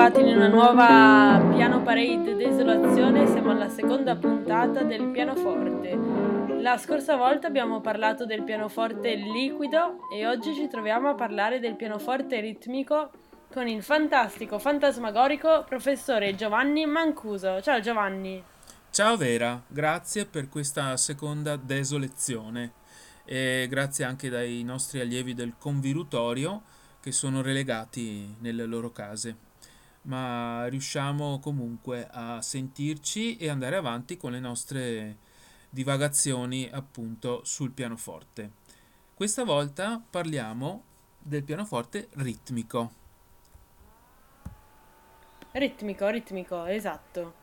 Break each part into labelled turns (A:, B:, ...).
A: ritrovati in una nuova Piano Parade Desolazione, siamo alla seconda puntata del pianoforte. La scorsa volta abbiamo parlato del pianoforte liquido e oggi ci troviamo a parlare del pianoforte ritmico con il fantastico, fantasmagorico professore Giovanni Mancuso. Ciao Giovanni.
B: Ciao Vera, grazie per questa seconda desolazione e grazie anche dai nostri allievi del convirutorio che sono relegati nelle loro case. Ma riusciamo comunque a sentirci e andare avanti con le nostre divagazioni appunto sul pianoforte. Questa volta parliamo del pianoforte ritmico.
A: Ritmico, ritmico, esatto.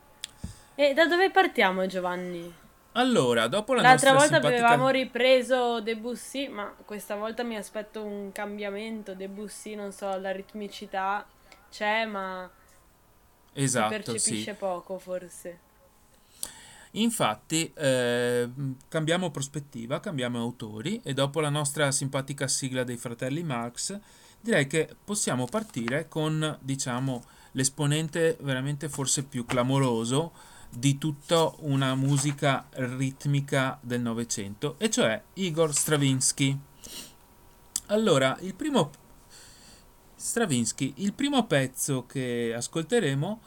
A: E da dove partiamo Giovanni?
B: Allora, dopo la
A: L'altra volta
B: simpatica...
A: avevamo ripreso Debussy, ma questa volta mi aspetto un cambiamento. Debussy, non so, la ritmicità c'è, ma si
B: Esatto,
A: percepisce
B: sì.
A: poco forse.
B: Infatti, eh, cambiamo prospettiva, cambiamo autori e dopo la nostra simpatica sigla dei fratelli Marx, direi che possiamo partire con, diciamo, l'esponente veramente forse più clamoroso di tutta una musica ritmica del Novecento, e cioè Igor Stravinsky. Allora, il primo Stravinsky, il primo pezzo che ascolteremo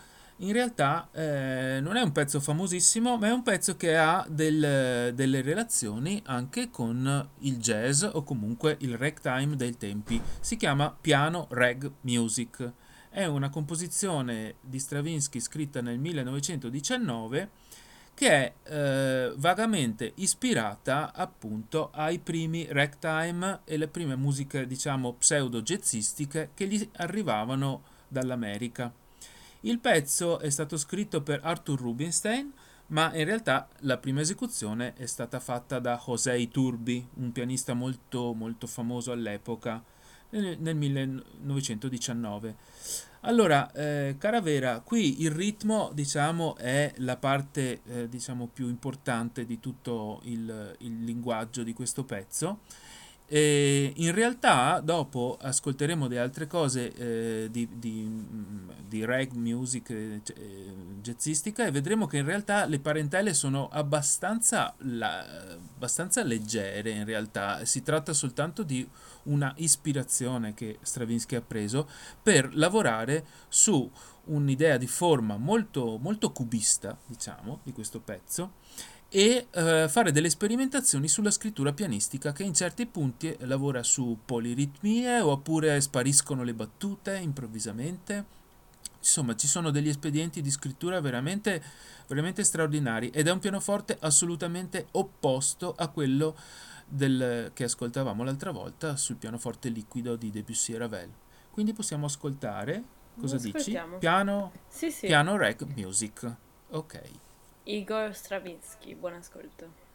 B: in realtà eh, non è un pezzo famosissimo, ma è un pezzo che ha del- delle relazioni anche con il jazz o comunque il ragtime dei tempi. Si chiama Piano Rag Music. È una composizione di Stravinsky scritta nel 1919 che è eh, vagamente ispirata appunto ai primi ragtime e le prime musiche, diciamo, pseudo-jazzistiche che gli arrivavano dall'America. Il pezzo è stato scritto per Arthur Rubinstein, ma in realtà la prima esecuzione è stata fatta da José Iturbi, un pianista molto molto famoso all'epoca, nel, nel 1919. Allora, eh, cara Vera, qui il ritmo, diciamo, è la parte, eh, diciamo, più importante di tutto il, il linguaggio di questo pezzo. E in realtà, dopo ascolteremo delle altre cose eh, di, di, mm, di rag music eh, eh, jazzistica e vedremo che in realtà le parentele sono abbastanza, la- abbastanza leggere. In realtà si tratta soltanto di una ispirazione che Stravinsky ha preso per lavorare su un'idea di forma molto, molto cubista, diciamo, di questo pezzo e eh, fare delle sperimentazioni sulla scrittura pianistica che in certi punti lavora su poliritmie oppure spariscono le battute improvvisamente. Insomma, ci sono degli espedienti di scrittura veramente, veramente straordinari ed è un pianoforte assolutamente opposto a quello del- che ascoltavamo l'altra volta sul pianoforte liquido di Debussy e Ravel. Quindi possiamo ascoltare, cosa dici? Piano,
A: Sì, sì.
B: piano rag music. Ok.
A: Igor Stravinsky, buon ascolto.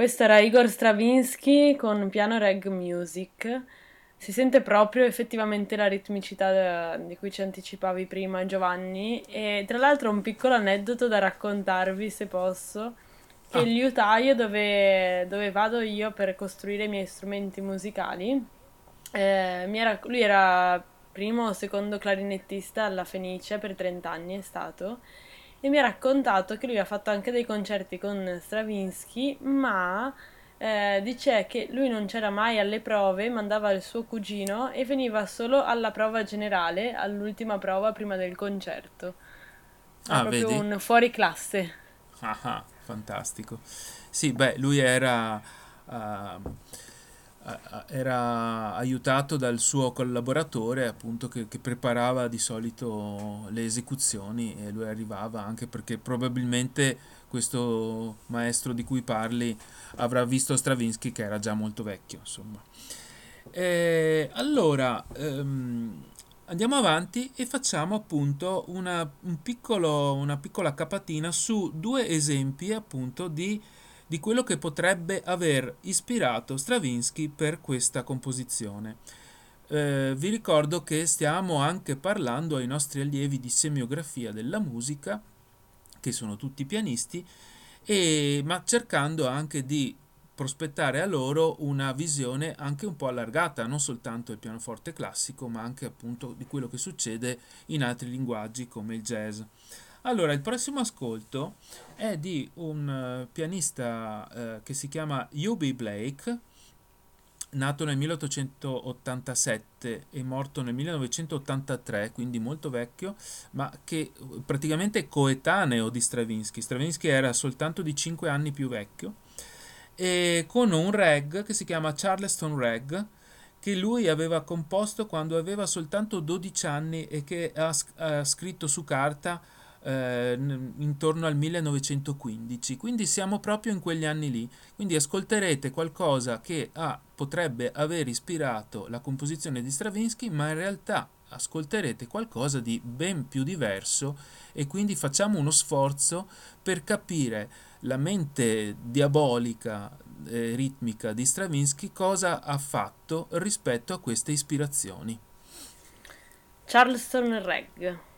A: Questo era Igor Stravinsky con piano reg music. Si sente proprio effettivamente la ritmicità di cui ci anticipavi prima Giovanni e tra l'altro un piccolo aneddoto da raccontarvi se posso che ah. il liutaio dove, dove, vado io per costruire i miei strumenti musicali eh, era, lui era primo o secondo clarinettista alla Fenice per 30 anni è stato e mi ha raccontato che lui ha fatto anche dei concerti con Stravinsky, ma eh, dice che lui non c'era mai alle prove, mandava il suo cugino e veniva solo alla prova generale, all'ultima prova prima del concerto. Era ah, proprio vedi? un fuori classe.
B: Ah, ah, fantastico. Sì, beh, lui era... Uh era aiutato dal suo collaboratore appunto che, che, preparava di solito le esecuzioni e lui arrivava anche perché probabilmente questo maestro di cui parli avrà visto Stravinsky che era già molto vecchio insomma. E allora ehm, andiamo avanti e facciamo appunto una, un piccolo, una piccola capatina su due esempi appunto di di quello che potrebbe aver ispirato Stravinsky per questa composizione. Eh, vi ricordo che stiamo anche parlando ai nostri allievi di semiografia della musica, che sono tutti pianisti, e, ma cercando anche di prospettare a loro una visione anche un po' allargata, non soltanto del pianoforte classico, ma anche appunto di quello che succede in altri linguaggi come il jazz. Allora, il prossimo ascolto è di un uh, pianista uh, che si chiama U.B. Blake, nato nel 1887 e morto nel 1983, quindi molto vecchio, ma che praticamente è coetaneo di Stravinsky. Stravinsky era soltanto di 5 anni più vecchio, e con un reg che si chiama Charleston Reg, che lui aveva composto quando aveva soltanto 12 anni e che ha, ha scritto su carta eh, intorno al 1915, quindi siamo proprio in quegli anni lì. Quindi ascolterete qualcosa che ah, potrebbe aver ispirato la composizione di Stravinsky, ma in realtà ascolterete qualcosa di ben più diverso e quindi facciamo uno sforzo per capire la mente diabolica eh, ritmica di Stravinsky cosa ha fatto rispetto a queste ispirazioni.
A: Charleston Reg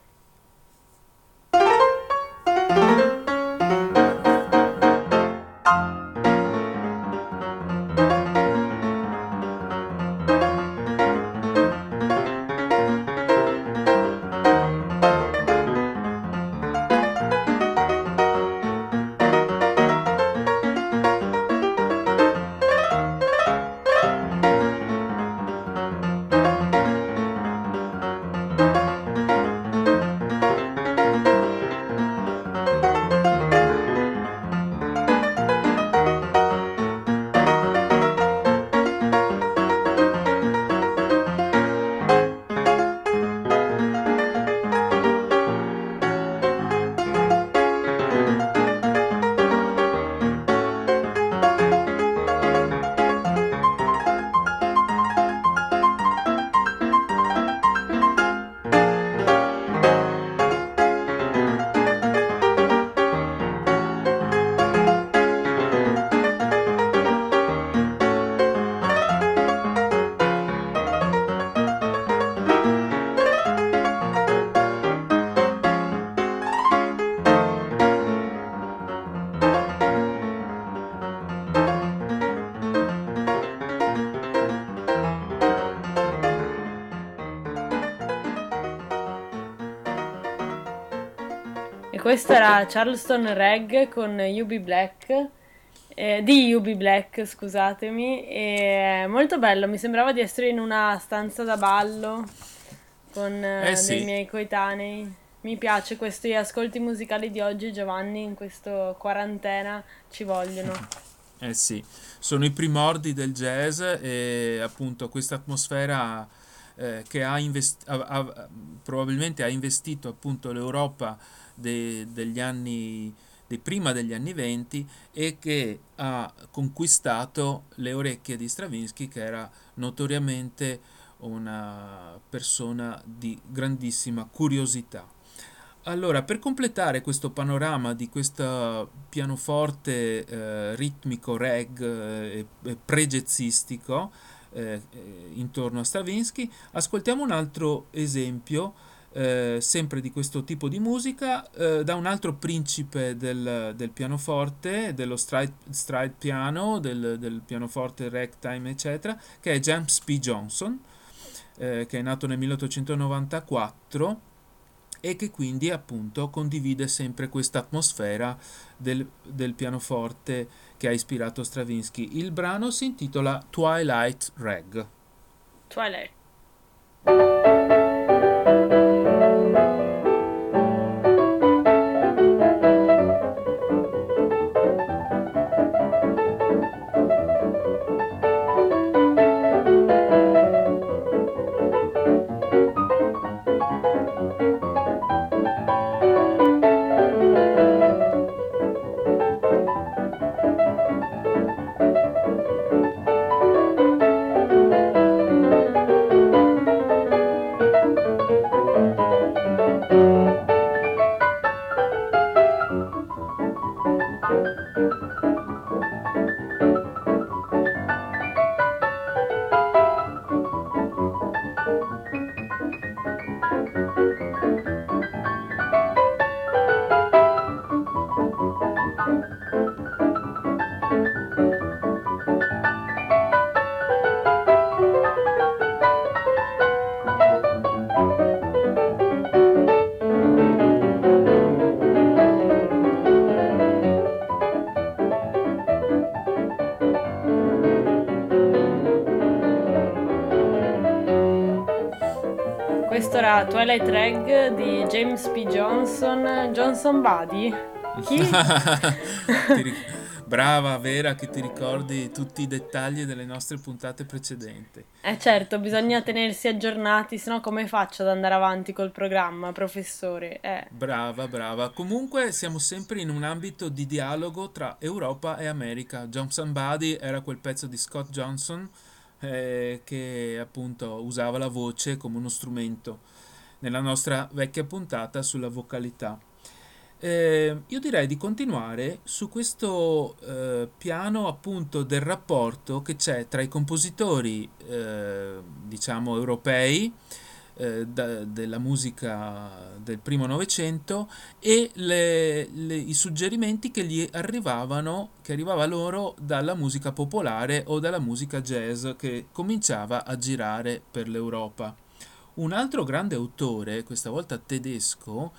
A: Questo era Charleston Reg con UB Black. Eh, di UB Black, scusatemi, e molto bello, mi sembrava di essere in una stanza da ballo con eh, eh sì. dei miei coetanei. Mi piace questi ascolti musicali di oggi, Giovanni, in questa quarantena ci vogliono.
B: Eh sì, sono i primordi del jazz e appunto questa atmosfera eh, che ha, invest- ha, ha, probabilmente ha investito appunto l'Europa de, degli anni di prima degli anni venti e che ha conquistato le orecchie di Stravinsky che era notoriamente una persona di grandissima curiosità. Allora, per completare questo panorama di questo pianoforte eh, ritmico reg eh, e pregezzistico eh, eh, intorno a Stravinsky, ascoltiamo un altro esempio eh, sempre di questo tipo di musica eh, da un altro principe del, del pianoforte, dello stride, stride piano, del, del, pianoforte ragtime, eccetera, che è James P. Johnson, che è nato nel 1894 e che quindi appunto condivide sempre questa atmosfera del, del pianoforte che ha ispirato Stravinsky. Il brano si intitola Twilight Rag.
A: Twilight. Twilight Rag di James P. Johnson, Johnson Buddy. Chi?
B: Brava, Vera, che ti ricordi tutti i dettagli delle nostre puntate precedenti.
A: Eh certo, bisogna tenersi aggiornati, sennò come faccio ad andare avanti col programma, professore? Eh.
B: Brava, brava. Comunque siamo sempre in un ambito di dialogo tra Europa e America. Johnson Buddy era quel pezzo di Scott Johnson eh, che appunto usava la voce come uno strumento nella nostra vecchia puntata sulla vocalità. Eh, io direi di continuare su questo eh, piano appunto del rapporto che c'è tra i compositori eh, diciamo europei eh, da, della musica del primo novecento e le, le, i suggerimenti che gli arrivavano che arrivava loro dalla musica popolare o dalla musica jazz che cominciava a girare per l'Europa un altro grande autore, questa volta tedesco,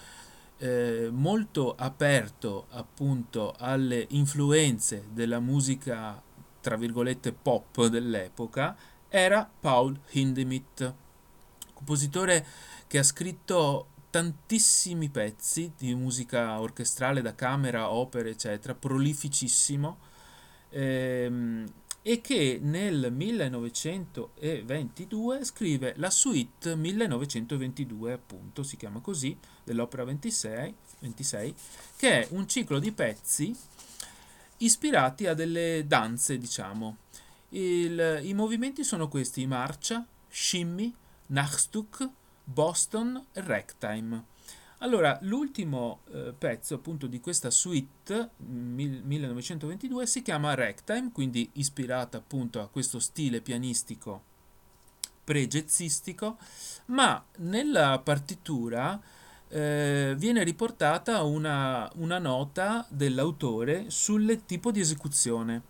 B: eh, molto aperto appunto alle influenze della musica, tra virgolette, pop dell'epoca, era Paul Hindemith, compositore che ha scritto tantissimi pezzi di musica orchestrale da camera, opere, eccetera, prolificissimo. Ehm, e che nel 1922 scrive la suite 1922, appunto, si chiama così, dell'opera 26, 26 che è un ciclo di pezzi ispirati a delle danze, diciamo. Il, I movimenti sono questi, marcia, shimmy, nachstuk, Boston e ragtime. Allora, l'ultimo eh, pezzo appunto di questa suite, mil- 1922, si chiama Ragtime, quindi ispirata appunto a questo stile pianistico pre-jazzistico, ma nella partitura eh, viene riportata una, una nota dell'autore sul tipo di esecuzione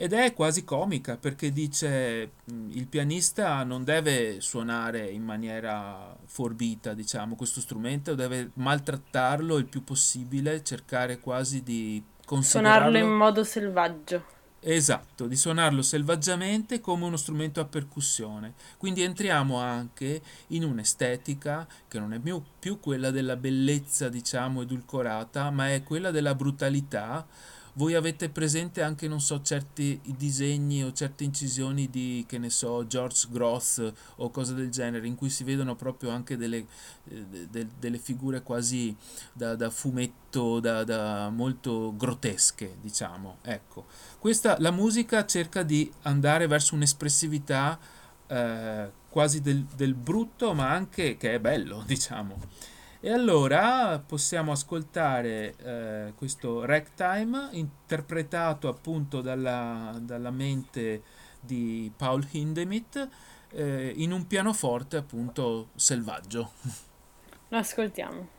B: ed è quasi comica perché dice il pianista non deve suonare in maniera forbita, diciamo, questo strumento, deve maltrattarlo il più possibile, cercare quasi di
A: considerarlo... Suonarlo in modo selvaggio.
B: Esatto, di suonarlo selvaggiamente come uno strumento a percussione. Quindi entriamo anche in un'estetica che non è più, più quella della bellezza, diciamo, edulcorata, ma è quella della brutalità voi avete presente anche, non so, certi disegni o certe incisioni di, che ne so, George Groth o cose del genere, in cui si vedono proprio anche delle, eh, de, delle figure quasi da, da fumetto, da, da, molto grottesche, diciamo. Ecco, questa, la musica cerca di andare verso un'espressività eh, quasi del, del brutto, ma anche che è bello, diciamo. E allora possiamo ascoltare eh, questo ragtime interpretato appunto dalla, dalla mente di Paul Hindemith eh, in un pianoforte appunto selvaggio.
A: Lo ascoltiamo.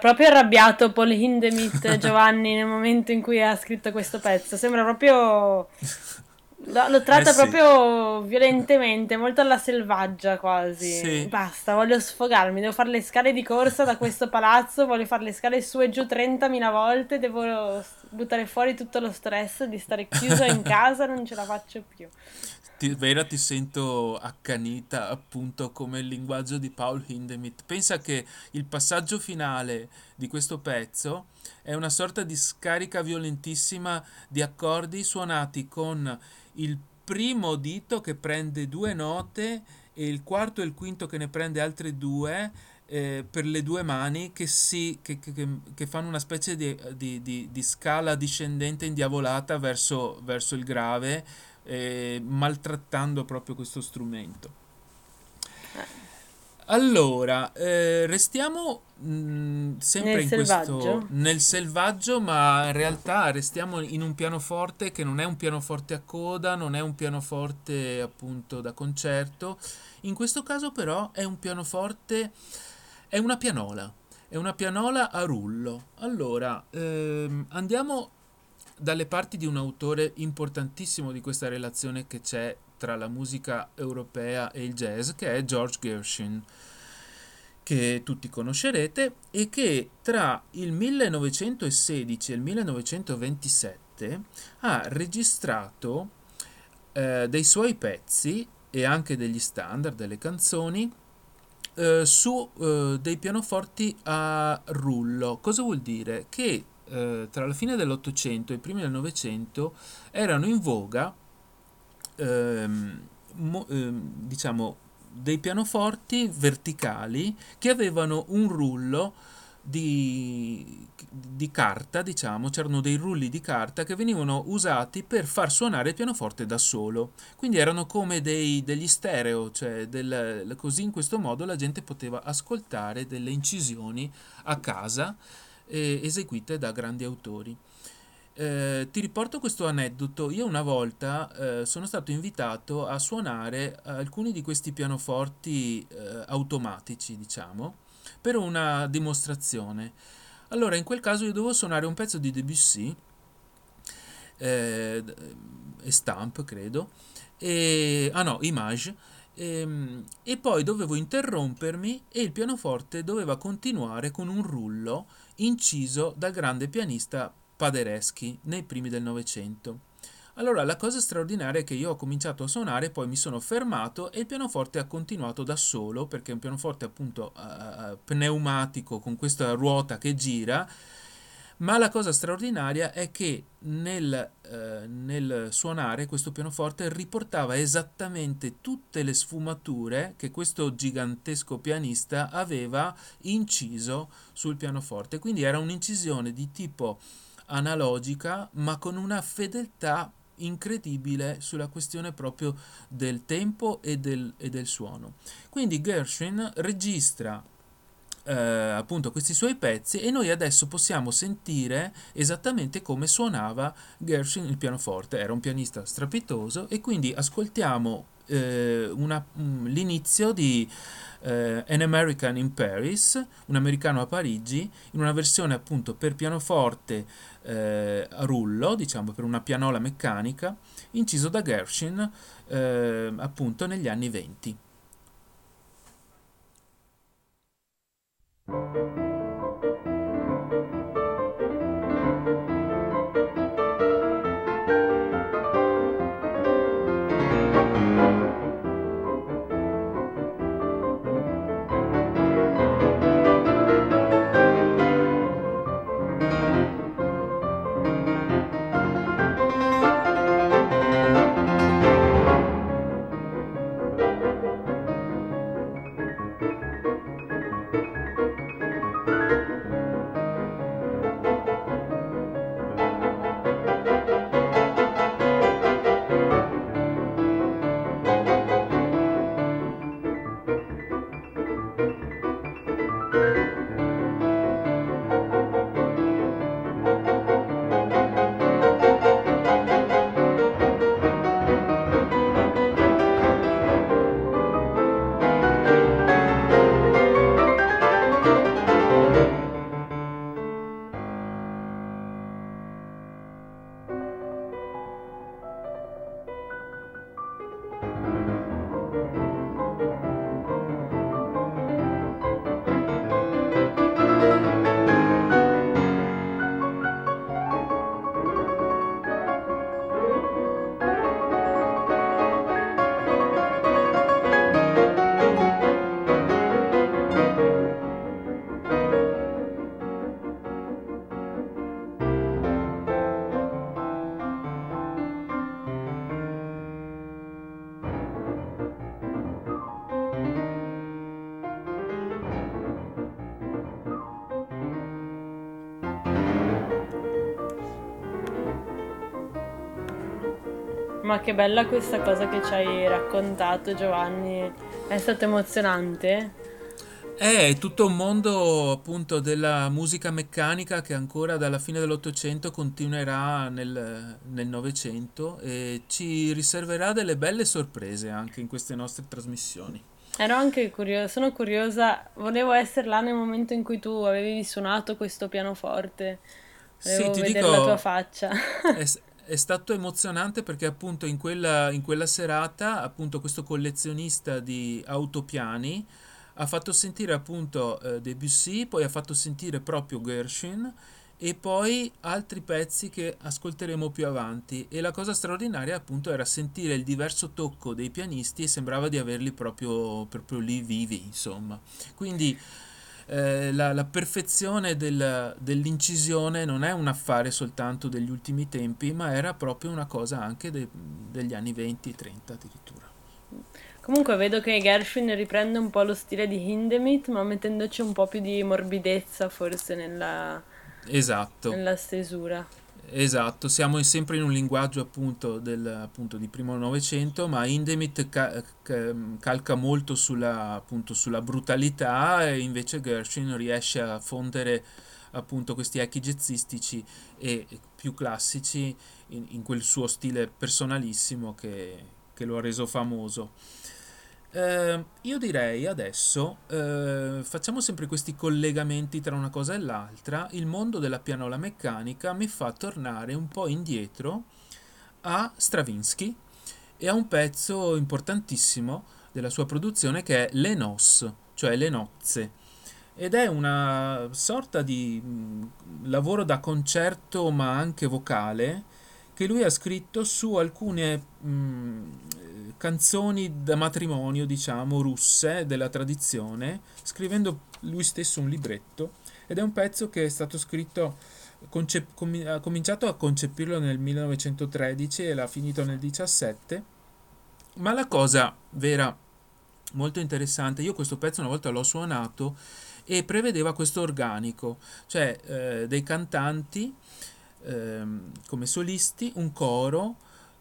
A: Proprio arrabbiato Paul Hindemith Giovanni nel momento in cui ha scritto questo pezzo. Sembra proprio. Lo, lo tratta eh sì. proprio violentemente, molto alla selvaggia quasi. Sì. Basta, voglio sfogarmi, devo fare le scale di corsa da questo palazzo, voglio fare le scale su e giù 30.000 volte, devo buttare fuori tutto lo stress di stare chiuso in casa, non ce la faccio più
B: ti, vera ti sento accanita appunto come il linguaggio di Paul Hindemith. Pensa che il passaggio finale di questo pezzo è una sorta di scarica violentissima di accordi suonati con il primo dito che prende due note e il quarto e il quinto che ne prende altre due eh, per le due mani che, si, che, che, che fanno una specie di, di, di, di, scala discendente indiavolata verso, verso il grave eh, maltrattando proprio questo strumento. Allora, eh, restiamo mh, mm, sempre nel in selvaggio. questo nel selvaggio, ma in realtà restiamo in un pianoforte che non è un pianoforte a coda, non è un pianoforte appunto da concerto. In questo caso però è un pianoforte è una pianola, è una pianola a rullo. Allora, ehm, andiamo dalle parti di un autore importantissimo di questa relazione che c'è tra la musica europea e il jazz, che è George Gershwin, che tutti conoscerete e che tra il 1916 e il 1927 ha registrato eh, dei suoi pezzi e anche degli standard, delle canzoni, eh, su eh, dei pianoforti a rullo. Cosa vuol dire? Che eh, tra la fine dell'Ottocento e i primi del Novecento erano in voga ehm, mo, ehm, diciamo dei pianoforti verticali che avevano un rullo di, di, carta, diciamo, c'erano dei rulli di carta che venivano usati per far suonare il pianoforte da solo. Quindi erano come dei, degli stereo, cioè del, così in questo modo la gente poteva ascoltare delle incisioni a casa eh, eseguite da grandi autori. Eh, ti riporto questo aneddoto. Io una volta eh, sono stato invitato a suonare alcuni di questi pianoforti eh, automatici, diciamo, per una dimostrazione. Allora, in quel caso io dovevo suonare un pezzo di Debussy, eh, Stamp, credo, e, ah no, Image, e, ehm, e poi dovevo interrompermi e il pianoforte doveva continuare con un rullo inciso dal grande pianista Paderewski nei primi del Novecento. Allora la cosa straordinaria è che io ho cominciato a suonare, poi mi sono fermato e il pianoforte ha continuato da solo, perché è un pianoforte appunto uh, pneumatico con questa ruota che gira, ma la cosa straordinaria è che nel, uh, nel suonare questo pianoforte riportava esattamente tutte le sfumature che questo gigantesco pianista aveva inciso sul pianoforte, quindi era un'incisione di tipo analogica, ma con una fedeltà incredibile sulla questione proprio del tempo e del, e del suono. Quindi Gershwin registra eh, appunto questi suoi pezzi e noi adesso possiamo sentire esattamente come suonava Gershwin il pianoforte. Era un pianista strapitoso e quindi ascoltiamo eh, una, um, l'inizio di eh, An American in Paris, un americano a Parigi, in una versione appunto per pianoforte eh, a rullo, diciamo per una pianola meccanica, inciso da Gershwin eh, appunto negli anni 20.
A: Música Ma che bella questa cosa che ci hai raccontato Giovanni, è stato emozionante.
B: È tutto un mondo appunto della musica meccanica che ancora dalla fine dell'Ottocento continuerà nel Novecento e ci riserverà delle belle sorprese anche in queste nostre trasmissioni.
A: Ero anche curiosa, sono curiosa, volevo essere là nel momento in cui tu avevi suonato questo pianoforte. Volevo
B: sì, ti
A: vedere
B: dico,
A: la tua faccia.
B: È, è stato emozionante perché appunto in quella, in quella serata appunto questo collezionista di autopiani ha fatto sentire appunto eh, Debussy, poi ha fatto sentire proprio Gershwin e poi altri pezzi che ascolteremo più avanti. E la cosa straordinaria appunto era sentire il diverso tocco dei pianisti e sembrava di averli proprio, proprio lì vivi insomma. Quindi eh, la, la, perfezione del, dell'incisione non è un affare soltanto degli ultimi tempi, ma era proprio una cosa anche de, degli anni 20 30 addirittura.
A: Comunque vedo che Gershwin riprende un po' lo stile di Hindemith, ma mettendoci un po' più di morbidezza forse nella,
B: esatto.
A: nella stesura.
B: Esatto, siamo sempre in un linguaggio appunto, del, appunto di primo Novecento, ma Indemit ca- ca- calca molto sulla, appunto, sulla brutalità e invece Gershwin riesce a fondere appunto questi echi jazzistici e più classici in, in quel suo stile personalissimo che, che lo ha reso famoso. Eh, io direi adesso eh, facciamo sempre questi collegamenti tra una cosa e l'altra. Il mondo della pianola meccanica mi fa tornare un po' indietro a Stravinsky e a un pezzo importantissimo della sua produzione che è Le Nos, cioè le nozze. Ed è una sorta di mh, lavoro da concerto ma anche vocale che lui ha scritto su alcune mh, canzoni da matrimonio, diciamo, russe della tradizione, scrivendo lui stesso un libretto. Ed è un pezzo che è stato scritto, concep- com- ha cominciato a concepirlo nel 1913 e l'ha finito nel 17. Ma la cosa vera, molto interessante, io questo pezzo una volta l'ho suonato e prevedeva questo organico, cioè eh, dei cantanti ehm, come solisti, un coro,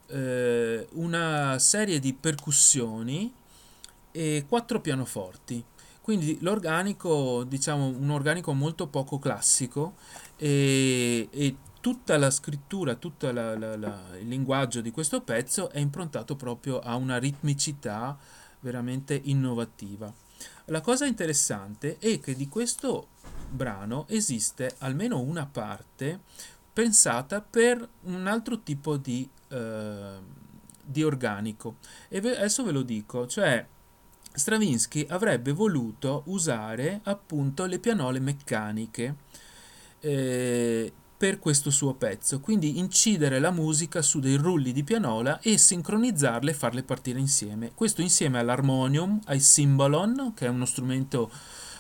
B: eh, una serie di percussioni e quattro pianoforti. Quindi l'organico, diciamo, un organico molto poco classico e, e tutta la scrittura, tutto il linguaggio di questo pezzo è improntato proprio a una ritmicità veramente innovativa. La cosa interessante è che di questo brano esiste almeno una parte pensata per un altro tipo di, eh, di organico. E ve- adesso ve lo dico, cioè Stravinsky avrebbe voluto usare appunto le pianole meccaniche eh, per questo suo pezzo, quindi incidere la musica su dei rulli di pianola e sincronizzarle e farle partire insieme. Questo insieme all'armonium, ai cymbalon, che è uno strumento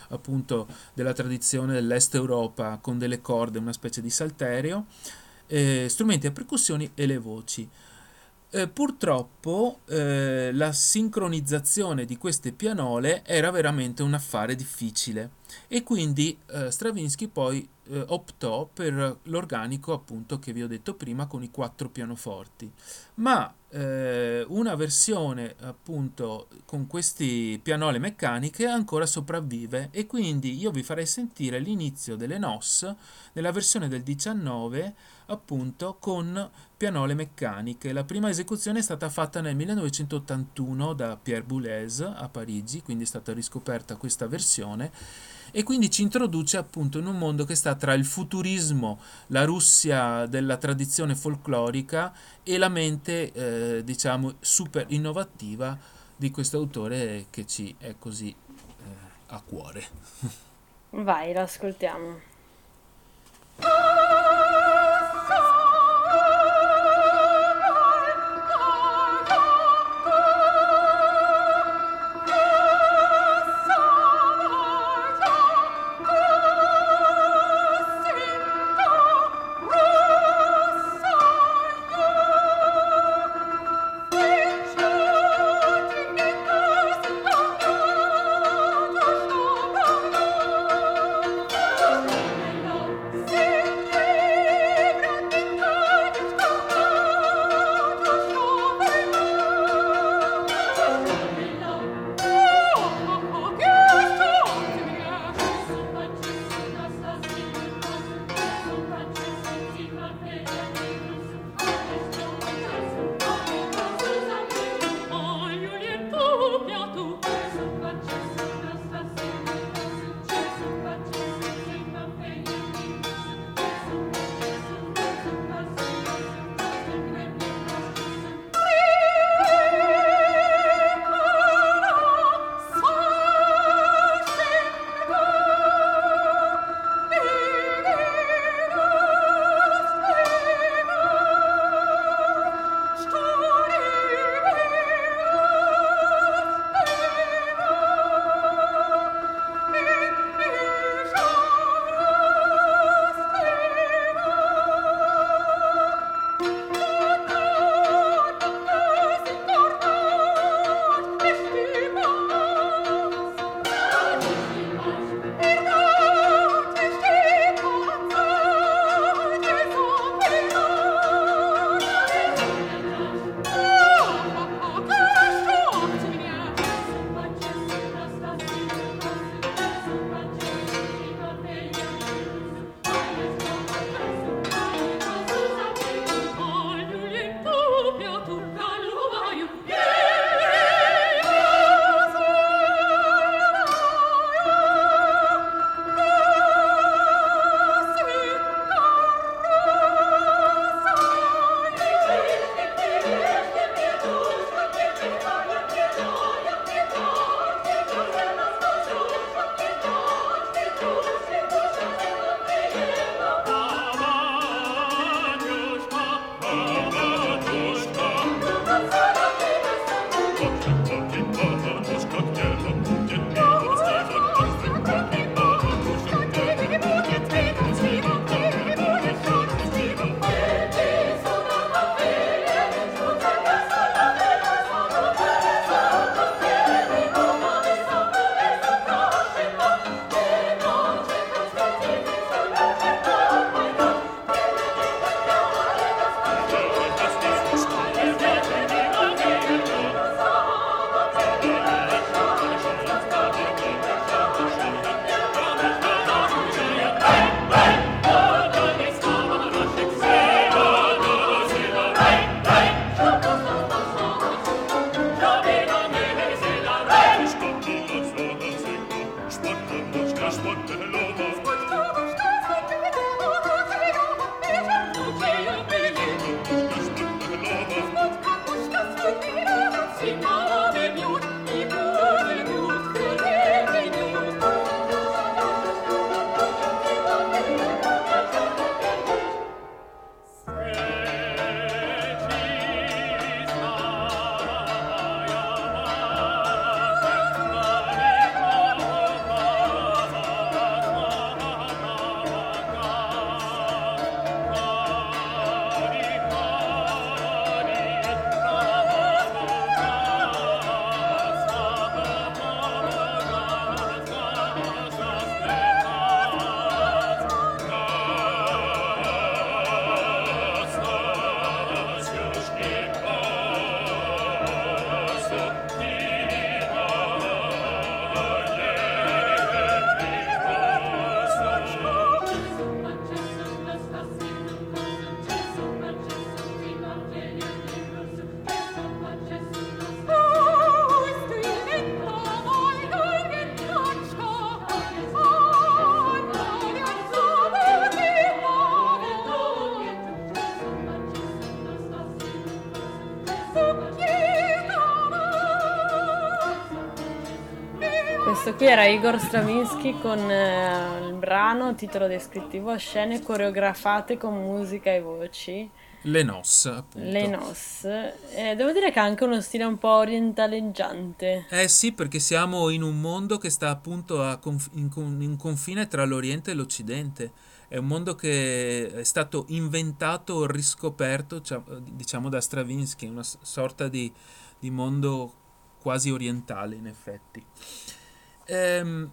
B: appunto della tradizione dell'est Europa con delle corde, una specie di salterio, eh, strumenti a percussioni e le voci. Eh, purtroppo eh, la sincronizzazione di queste pianole era veramente un affare difficile e quindi eh, Stravinsky poi eh, optò per l'organico appunto che vi ho detto prima con i quattro pianoforti ma eh, una versione appunto con queste pianole meccaniche ancora sopravvive e quindi io vi farei sentire l'inizio delle NOS nella versione del 19 appunto con pianole meccaniche. La prima esecuzione è stata fatta nel 1981 da Pierre Boulez a Parigi, quindi è stata riscoperta questa versione e quindi ci introduce appunto in un mondo che sta tra il futurismo, la Russia della tradizione folclorica e la mente eh, diciamo super innovativa di questo autore che ci è così eh, a cuore.
A: Vai, lo ascoltiamo. Qui era Igor Stravinsky con eh, il brano, titolo descrittivo, scene coreografate con musica e voci.
B: Le Nos, appunto.
A: Le Nos. Eh, devo dire che ha anche uno stile un po' orientaleggiante.
B: Eh sì, perché siamo in un mondo che sta appunto a conf- in, con- in confine tra l'Oriente e l'Occidente. È un mondo che è stato inventato, riscoperto, cioè, diciamo, da Stravinsky, una sorta di, di mondo quasi orientale in effetti. Ehm,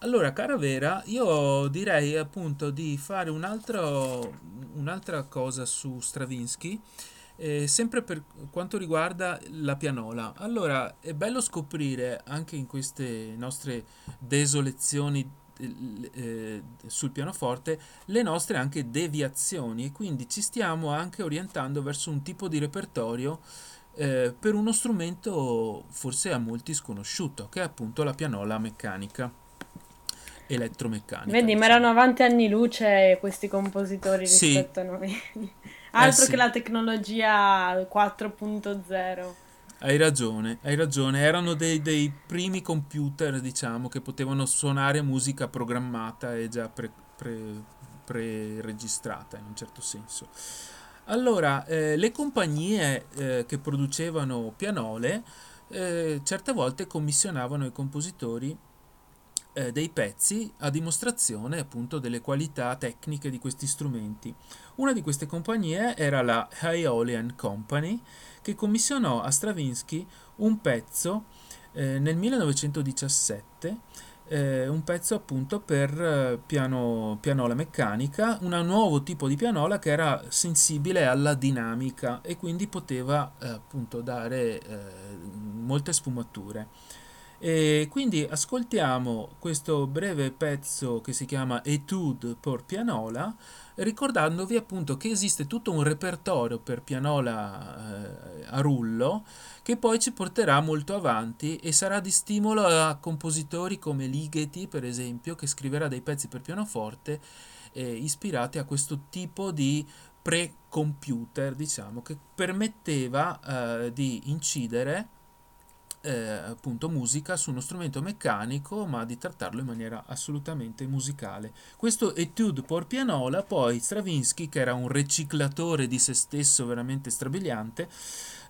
B: allora, cara Vera, io direi appunto di fare un altro, un'altra cosa su Stravinsky, eh, sempre per quanto riguarda la pianola. Allora, è bello scoprire anche in queste nostre desolezioni eh, sul pianoforte le nostre anche deviazioni e quindi ci stiamo anche orientando verso un tipo di repertorio eh, per uno strumento forse a molti sconosciuto, che è appunto la pianola meccanica, elettromeccanica.
A: Vedi,
B: diciamo.
A: ma erano avanti anni luce questi compositori
B: Sì.
A: rispetto a noi. Altro
B: sì.
A: che la tecnologia 4.0.
B: Hai ragione, hai ragione, erano dei, dei primi computer, diciamo, che potevano suonare musica programmata e già pre- pre- pre-registrata in un certo senso. Allora, eh, le compagnie eh, che producevano pianole eh, certe volte commissionavano ai compositori eh, dei pezzi a dimostrazione appunto delle qualità tecniche di questi strumenti. Una di queste compagnie era la Aeolian Company che commissionò a Stravinsky un pezzo eh, nel 1917 eh, un pezzo appunto per eh, piano, pianola meccanica, un nuovo tipo di pianola che era sensibile alla dinamica e quindi poteva eh, appunto dare eh, molte sfumature. E quindi ascoltiamo questo breve pezzo che si chiama Etude per pianola, ricordandovi appunto che esiste tutto un repertorio per pianola eh, a rullo che poi ci porterà molto avanti e sarà di stimolo a compositori come Ligeti, per esempio, che scriverà dei pezzi per pianoforte eh, ispirati a questo tipo di pre-computer, diciamo, che permetteva eh, di incidere eh, appunto musica su uno strumento meccanico, ma di trattarlo in maniera assolutamente musicale. Questo Etude por pianola, poi Stravinsky, che era un riciclatore di se stesso veramente strabiliante,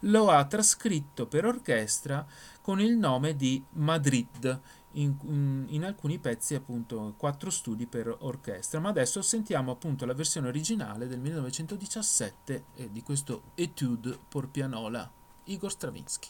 B: lo ha trascritto per orchestra con il nome di Madrid. In, in, in alcuni pezzi appunto quattro studi per orchestra ma adesso sentiamo appunto la versione originale del 1917 eh, di questo Etude por pianola Igor Stravinsky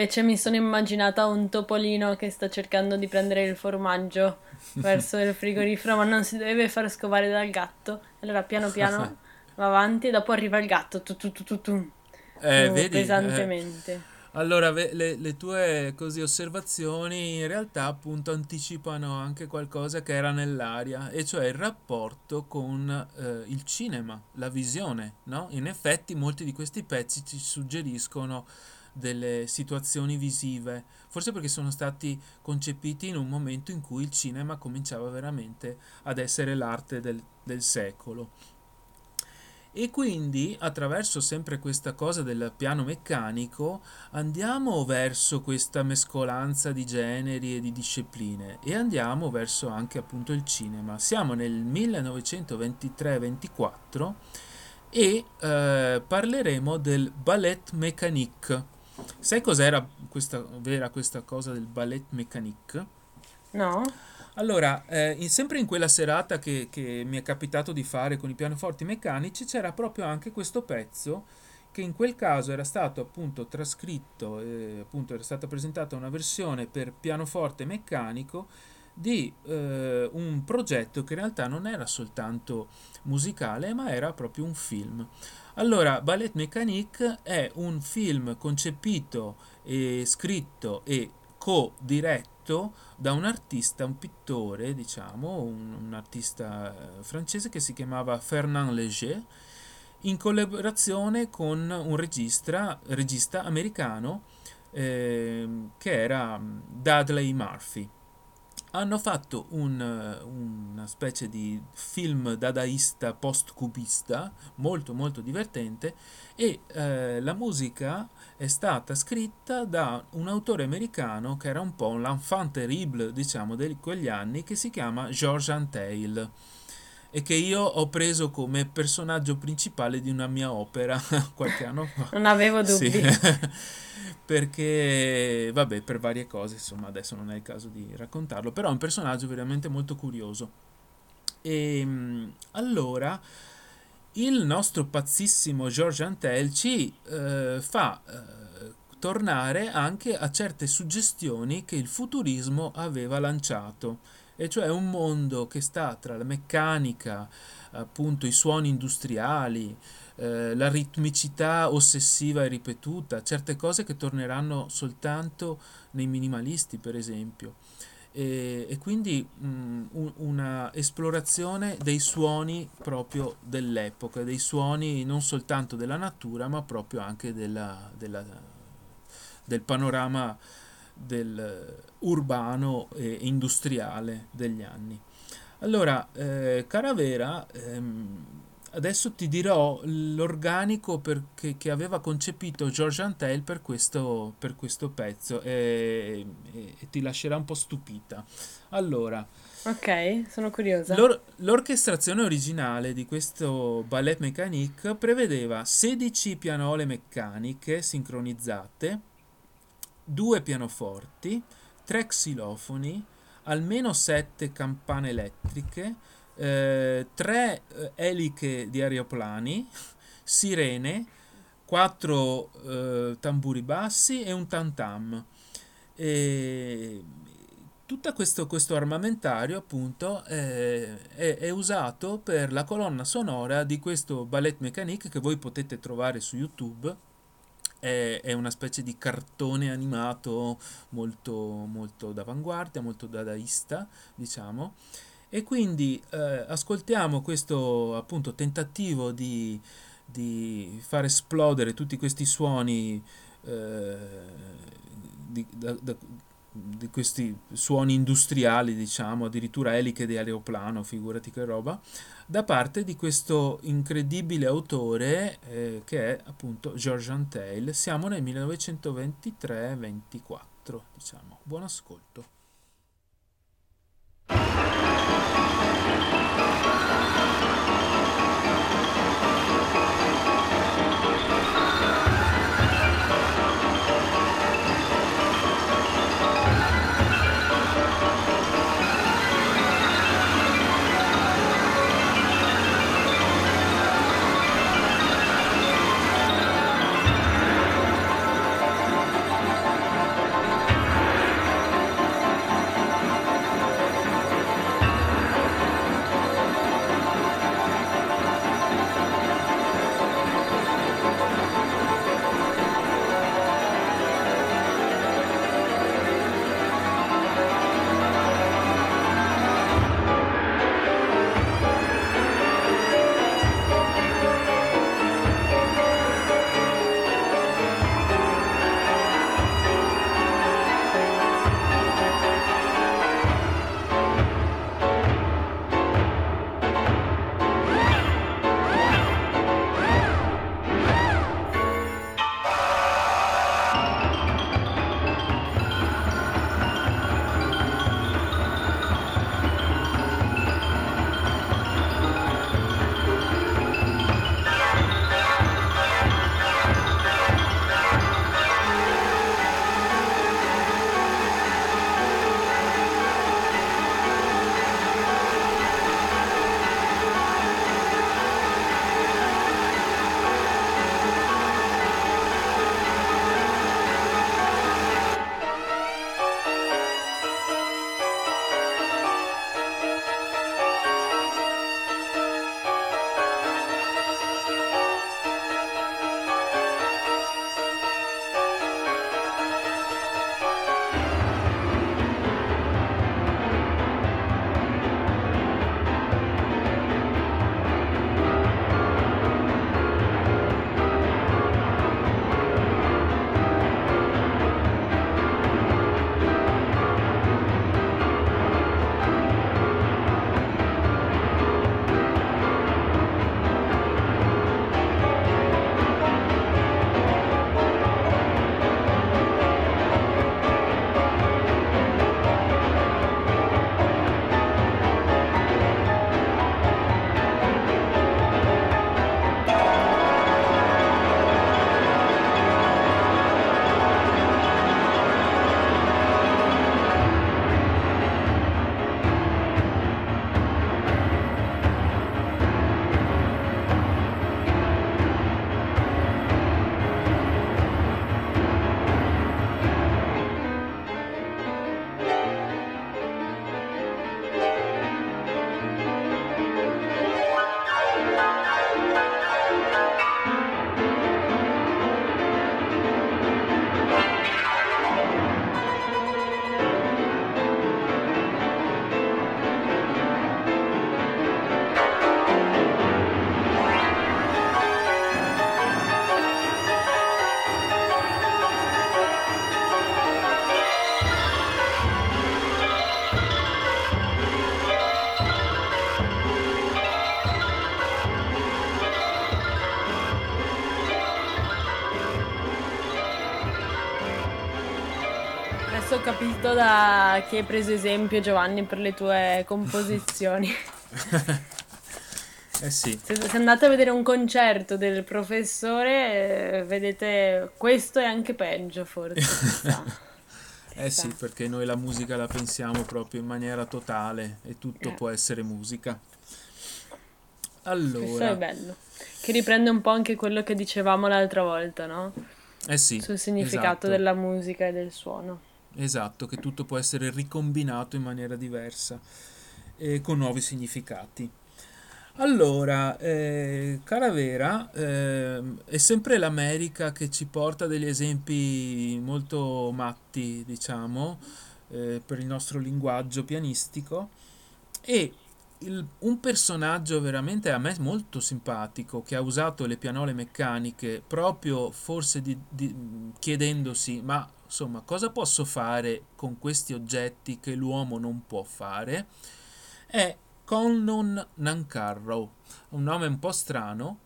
A: invece mi sono immaginata un topolino che sta cercando di prendere il formaggio verso il frigorifero, ma non si deve far scovare dal gatto. Allora piano piano va avanti e dopo arriva il gatto, tu, tu, tu, tu, tu.
B: Eh,
A: Uh,
B: vedi?
A: pesantemente.
B: Eh, allora, le, le tue così, osservazioni in realtà appunto anticipano anche qualcosa che era nell'aria, e cioè il rapporto con eh, il cinema, la visione, no? In effetti molti di questi pezzi ci suggeriscono delle situazioni visive, forse perché sono stati concepiti in un momento in cui il cinema cominciava veramente ad essere l'arte del del secolo. E quindi attraverso sempre questa cosa del piano meccanico andiamo verso questa mescolanza di generi e di discipline e andiamo verso anche appunto il cinema. Siamo nel 1923-24 e eh, parleremo del ballet mécanique. Sai cos'era questa, vera questa cosa del ballet mécanique?
A: No?
B: Allora, eh, in- sempre in quella serata che, che mi è capitato di fare con i pianoforti meccanici, c'era proprio anche questo pezzo che in quel caso era stato appunto trascritto, eh, appunto era stata presentata una versione per pianoforte meccanico di eh, un progetto che in realtà non era soltanto musicale, ma era proprio un film. Allora, Ballet Mécanique è un film concepito e scritto e co-diretto da un artista, un pittore, diciamo, un, un artista eh, francese che si chiamava Fernand Léger, in collaborazione con un registra- regista americano ehm, che era mm, Dudley Murphy. Hanno fatto un, eh, una specie di film dadaista post-cubista molto molto divertente e eh, la musica è stata scritta da un autore americano che era un po' un l'enfant terrible, diciamo, di quegli anni, che si chiama George Antheil e che io ho preso come personaggio principale di una mia opera qualche anno fa.
A: Non avevo
B: Sì,
A: dubbi.
B: perché, vabbè, per varie cose, insomma, adesso non è il caso di raccontarlo, però è un personaggio veramente molto curioso. E mh, allora il nostro pazzissimo George Antel ci eh, fa eh, tornare anche a certe suggestioni che il futurismo aveva lanciato, e cioè un mondo che sta tra la meccanica, appunto i suoni industriali, eh, la ritmicità ossessiva e ripetuta, certe cose che torneranno soltanto nei minimalisti, per esempio. E, e quindi mh, un- una esplorazione dei suoni proprio dell'epoca, dei suoni non soltanto della natura, ma proprio anche della- della- del panorama del, urbano e industriale degli anni. Allora, eh, Caravera, ehm, adesso ti dirò l'organico per- che, che aveva concepito George Antel per questo, per questo pezzo e, e- e ti lascerà un po' stupita. Allora,
A: Ok, sono curiosa.
B: l'or- l'orchestrazione originale di questo ballet mécanique prevedeva 16 pianole meccaniche sincronizzate, due pianoforti, tre xilofoni, almeno sette campane elettriche, eh, tre eh, eliche di aeroplani, sirene, quattro eh, tamburi bassi e un tam-tam. E tutto questo, questo armamentario appunto eh, è, è usato per la colonna sonora di questo ballet mécanique che voi potete trovare su YouTube. È, è una specie di cartone animato molto, molto d'avanguardia, molto dadaista, diciamo. E quindi eh, ascoltiamo questo appunto tentativo di, di far esplodere tutti questi suoni, eh, di, da- da- di questi suoni industriali, diciamo, addirittura eliche di aeroplano, figurati che roba, da parte di questo incredibile autore eh, che è appunto George Antheil. Siamo nel 1923-24, diciamo. Buon ascolto.
C: Thank
A: you. Capito da chi hai preso esempio Giovanni per le tue composizioni.
B: eh sì.
A: Se, se, andate a vedere un concerto del professore, eh, vedete questo è anche peggio forse.
B: Eh sì, perché noi la musica la pensiamo proprio in maniera totale e tutto eh. può essere musica. Allora.
A: Questo è bello. Che riprende un po' anche quello che dicevamo l'altra volta, no?
B: Eh sì.
A: Sul significato esatto. della musica e del suono.
B: Esatto, che tutto può essere ricombinato in maniera diversa e con nuovi significati. Allora, eh, Caravera eh, è sempre l'America che ci porta degli esempi molto matti, diciamo, eh, per il nostro linguaggio pianistico e il, un personaggio veramente a me molto simpatico che ha usato le pianole meccaniche proprio forse di, di, chiedendosi ma insomma cosa posso fare con questi oggetti che l'uomo non può fare è Conlon Nancarrow, un nome un po' strano,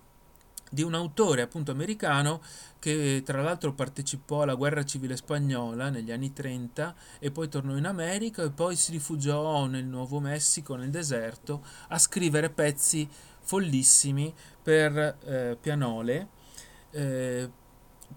B: di un autore appunto americano che tra l'altro partecipò alla guerra civile spagnola negli anni 30 e poi tornò in America e poi si rifugiò nel Nuovo Messico, nel deserto, a scrivere pezzi follissimi per eh, pianole. Eh,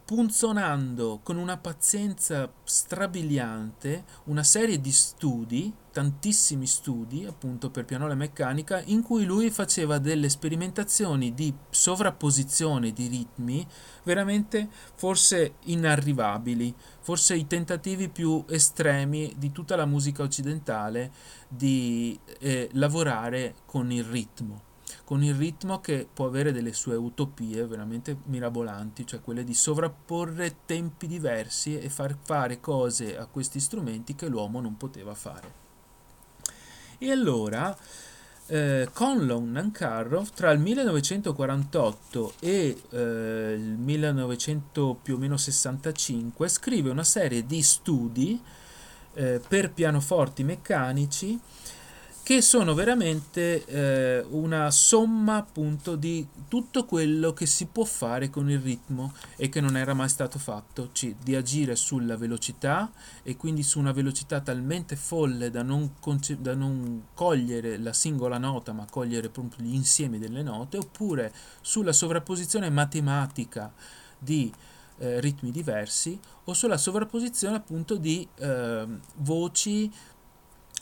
B: punzonando con una pazienza strabiliante una serie di studi, tantissimi studi appunto per pianola meccanica, in cui lui faceva delle sperimentazioni di sovrapposizione di ritmi veramente forse inarrivabili, forse i tentativi più estremi di tutta la musica occidentale di eh, lavorare con il ritmo con il ritmo che può avere delle sue utopie veramente mirabolanti, cioè quelle di sovrapporre tempi diversi e far fare cose a questi strumenti che l'uomo non poteva fare. E allora eh, Conlon Nancarrow tra il 1948 e eh, il 1900 più o meno 65 scrive una serie di studi eh, per pianoforti meccanici che sono veramente eh, una somma appunto di tutto quello che si può fare con il ritmo e che non era mai stato fatto, cioè di agire sulla velocità e quindi su una velocità talmente folle da non, conce- da non cogliere la singola nota ma cogliere proprio gli insiemi delle note oppure sulla sovrapposizione matematica di eh, ritmi diversi o sulla sovrapposizione appunto di eh, voci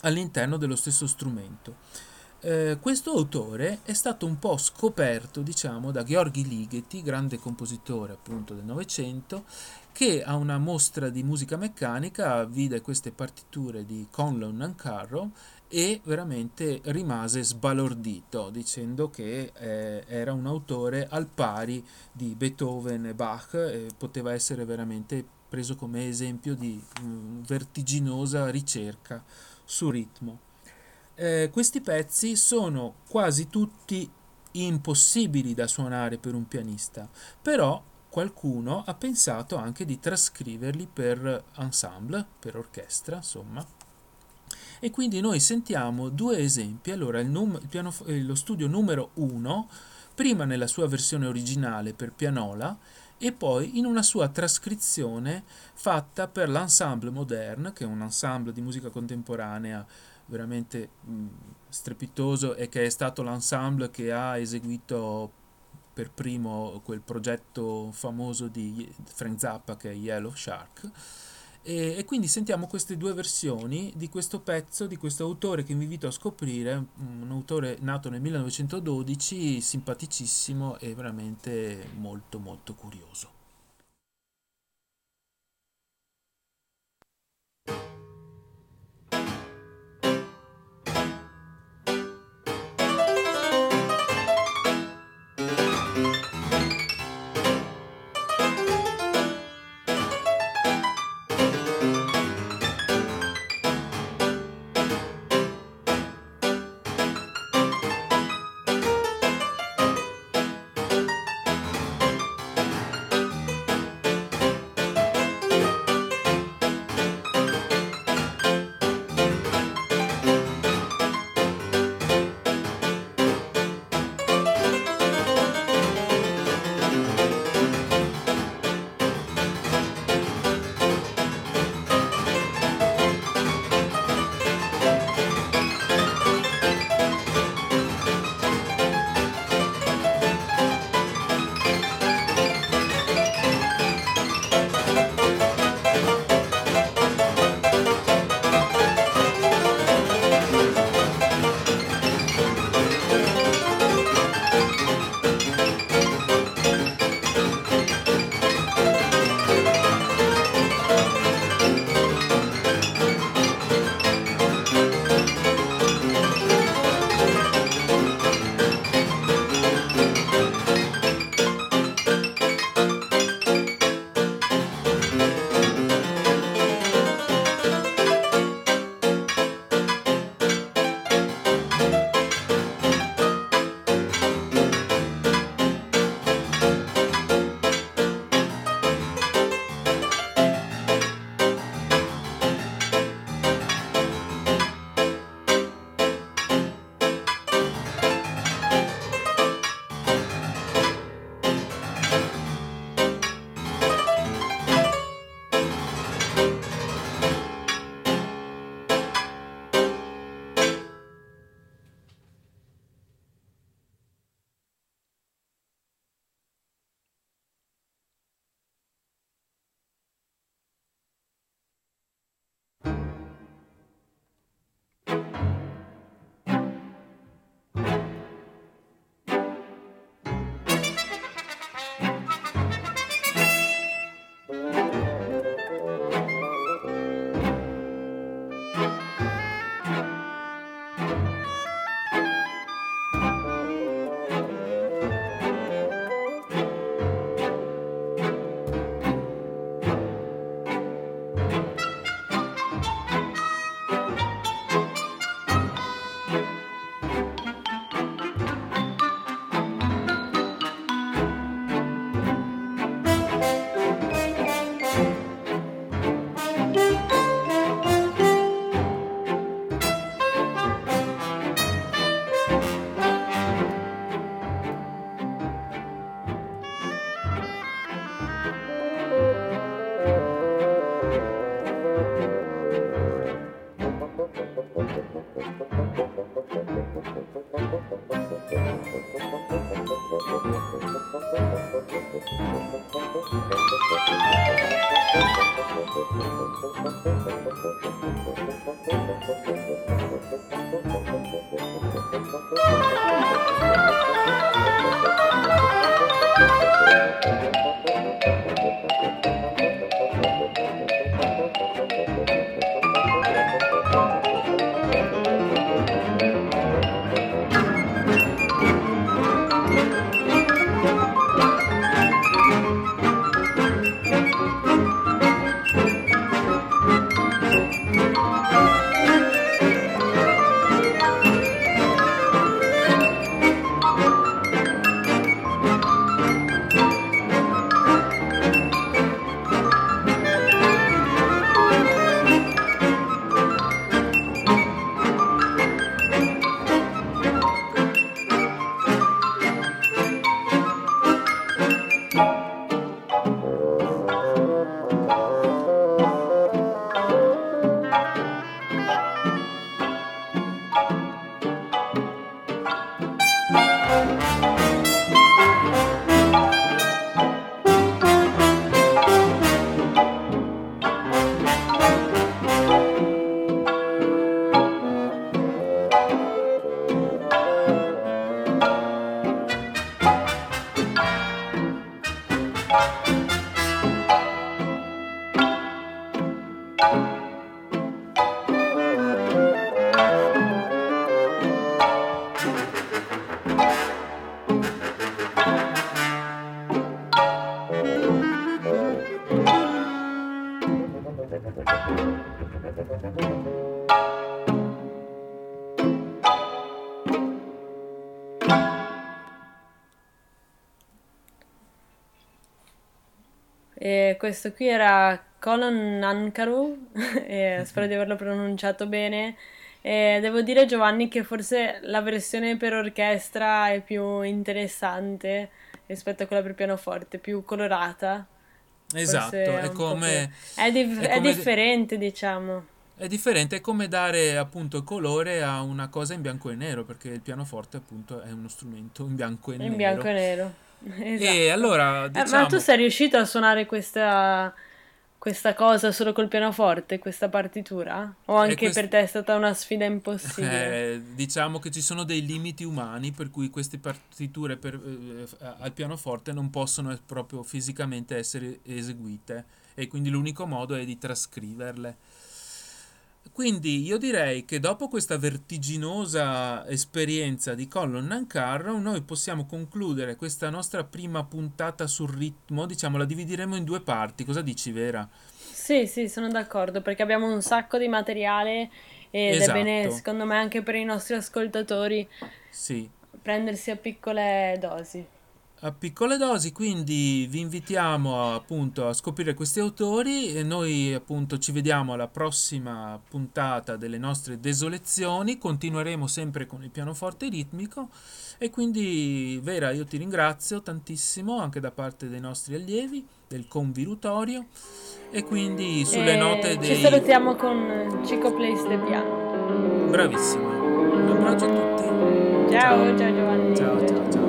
B: all'interno dello stesso strumento. Eh, questo autore è stato un po' scoperto, diciamo, da Gheorghi Ligeti, grande compositore appunto del Novecento, che a una mostra di musica meccanica vide queste partiture di Conlon Nancarrow e veramente rimase sbalordito dicendo che eh, era un autore al pari di Beethoven e Bach e poteva essere veramente preso come esempio di mh, vertiginosa ricerca su ritmo. Eh, questi pezzi sono quasi tutti impossibili da suonare per un pianista, però qualcuno ha pensato anche di trascriverli per ensemble, per orchestra, insomma. E quindi noi sentiamo due esempi. Allora, il num- il piano, eh, lo studio numero 1, prima nella sua versione originale per pianola e poi in una sua trascrizione fatta per l'Ensemble Moderne, che è un ensemble di musica contemporanea veramente mh, strepitoso e che è stato l'ensemble che ha eseguito per primo quel progetto famoso di Frank Zappa che è Yellow Shark e, e, quindi sentiamo queste due versioni di questo pezzo, di questo autore che vi invito a scoprire, un autore nato nel 1912, simpaticissimo e veramente molto molto curioso. Thank you.
A: E questo qui era Colin Nankaru, spero di averlo pronunciato bene. E devo dire Giovanni che forse la versione per orchestra è più interessante rispetto a quella per pianoforte, più colorata.
B: Esatto, è, come...
A: È, dif- è, come... è differente, diciamo.
B: È differente, è come dare appunto colore a una cosa in bianco e nero, perché il pianoforte appunto è uno strumento in bianco e in nero.
A: In bianco e nero.
B: Esatto. E allora, diciamo...
A: eh, ma tu diciamo sei riuscito a suonare questa, questa cosa solo col pianoforte, questa partitura? O anche quest... per te è stata una sfida impossibile?
B: Eh, diciamo che ci sono dei limiti umani per cui queste partiture per, eh, al pianoforte non possono proprio fisicamente essere eseguite e quindi l'unico modo è di trascriverle. Quindi io direi che dopo questa vertiginosa esperienza di Colin Nankar, noi possiamo concludere questa nostra prima puntata sul ritmo, diciamo la divideremo in due parti. Cosa dici, Vera?
A: Sì, sì, sono d'accordo perché abbiamo un sacco di materiale ed esatto. è bene, secondo me, anche per i nostri ascoltatori
B: sì.
A: prendersi a piccole dosi
B: a piccole dosi, quindi vi invitiamo appunto a scoprire questi autori e noi appunto ci vediamo alla prossima puntata delle nostre desolezioni, continueremo sempre con il pianoforte ritmico e quindi Vera io ti ringrazio tantissimo anche da parte dei nostri allievi del convirutorio e quindi sulle e note dei...
A: Ci salutiamo con Cico Place del piano.
B: Bravissimo, un abbraccio a tutti.
A: Ciao, ciao, ciao Giovanni.
B: Ciao, ciao, ciao.